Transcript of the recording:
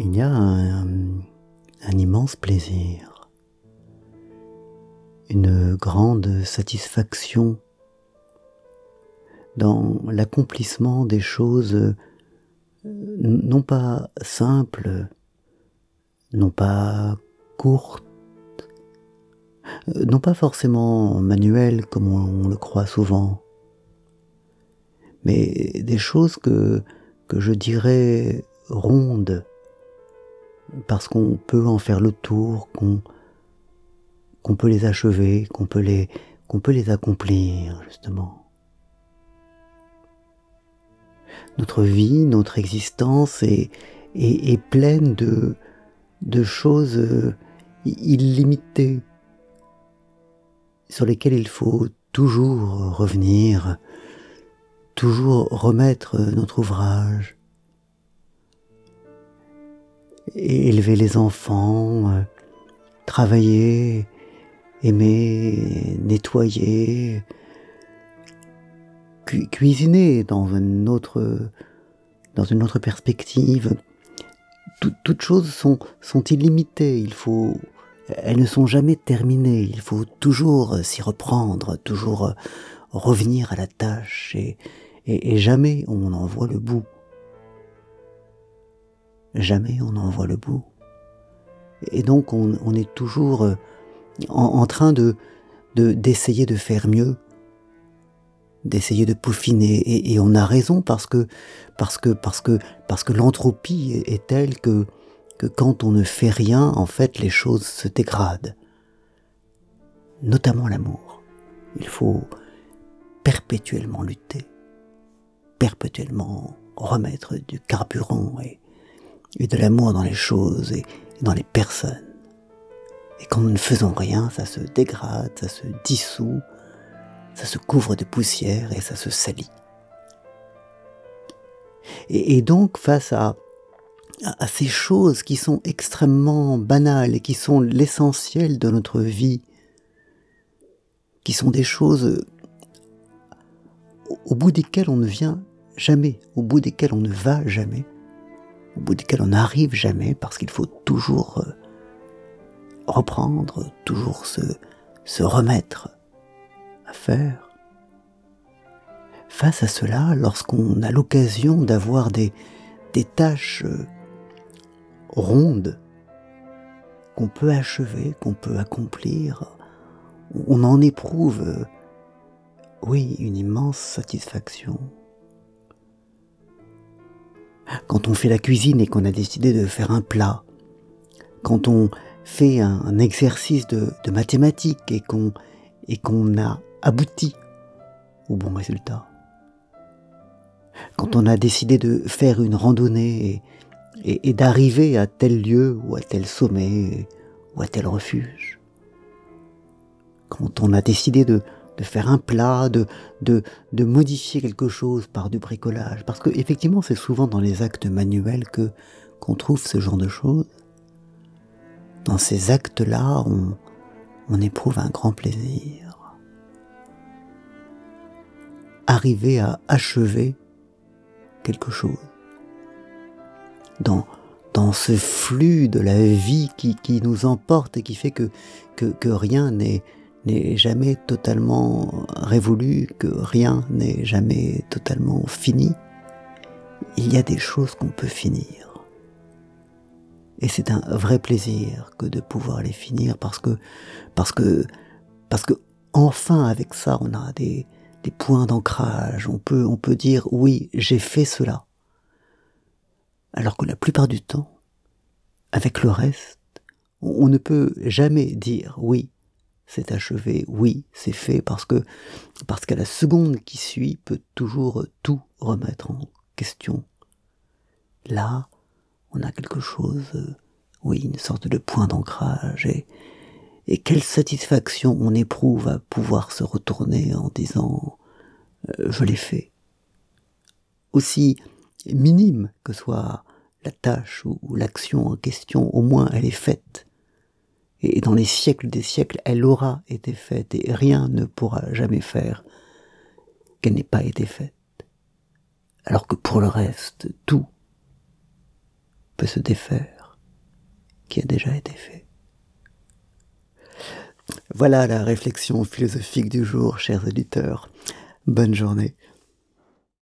il y a un, immense plaisir, une grande satisfaction dans l'accomplissement des choses euh, non pas simples, non pas courtes, euh, non pas forcément manuelles comme on le croit souvent, mais des choses que, que je dirais rondes, parce qu'on peut en faire le tour, qu'on peut les achever, qu'on peut les accomplir justement. Notre vie, notre existence est, pleine de, de choses euh, illimitées sur lesquelles il faut toujours revenir, toujours remettre notre ouvrage, élever les enfants, euh, travailler, aimer, nettoyer, cuisiner dans une autre, dans une autre perspective. toutes choses sont, sont illimitées. Il faut, elles ne sont jamais terminées. Il faut toujours s'y reprendre, toujours revenir à la tâche et, et jamais on en voit le bout jamais on en voit le bout. Et donc on, est toujours euh, en, train de d'essayer de, faire mieux, d'essayer de peaufiner. Et, on a raison parce que parce que parce que parce que l'entropie est, telle que que quand on ne fait rien, en fait, les choses se dégradent. Notamment l'amour. Il faut perpétuellement lutter, perpétuellement remettre du carburant et, et de l'amour dans les choses et dans les personnes. Et quand nous ne faisons rien, ça se dégrade, ça se dissout, ça se couvre de poussière et ça se salit. Et, donc face à, à, ces choses qui sont extrêmement banales et qui sont l'essentiel de notre vie, qui sont des choses au bout desquelles on ne vient jamais, au bout desquelles on ne va jamais, au bout duquel on n'arrive jamais parce qu'il faut toujours euh, reprendre, toujours se, remettre à faire. Face à cela, lorsqu'on a l'occasion d'avoir des, des tâches euh, rondes qu'on peut achever, qu'on peut accomplir, on en éprouve, euh, oui, une immense satisfaction. Quand on fait la cuisine et qu'on a décidé de faire un plat, quand on fait un, exercice de, mathématiques et qu'on a abouti au bon résultat. Quand on a décidé de faire une randonnée et, et d'arriver à tel lieu ou à tel sommet ou à tel refuge. Quand on a décidé de, de faire un plat, de, de, modifier quelque chose par du bricolage. Parce que effectivement, c'est souvent dans les actes manuels que qu'on trouve ce genre de choses. Dans ces actes-là, on, on éprouve un grand plaisir. Arriver à achever quelque chose. Dans, dans ce flux de la vie qui, qui nous emporte et qui fait que, que rien n'est n'est jamais totalement révolu, que rien n'est jamais totalement fini, il y a des choses qu'on peut finir. Et c'est un vrai plaisir que de pouvoir les finir parce que, parce que, parce que enfin avec ça on a des, des points d'ancrage. On peut, on peut dire oui, j'ai fait cela. Alors que la plupart du temps, avec le reste, on ne peut jamais dire oui, c'est achevé, oui, c'est fait, parce que, parce qu'à la seconde qui suit, peut toujours tout remettre en question. Là, on a quelque chose, oui, une sorte de point d'ancrage, et, et quelle satisfaction on éprouve à pouvoir se retourner en disant, euh, je l'ai fait. Aussi minime que soit la tâche ou l'action en question, au moins elle est faite et dans les siècles des siècles, elle aura été faite, et rien ne pourra jamais faire qu'elle n'ait pas été faite. Alors que pour le reste, tout, peut se défaire, qui a déjà été fait. Voilà la réflexion philosophique du jour, chers auditeurs. Bonne journée.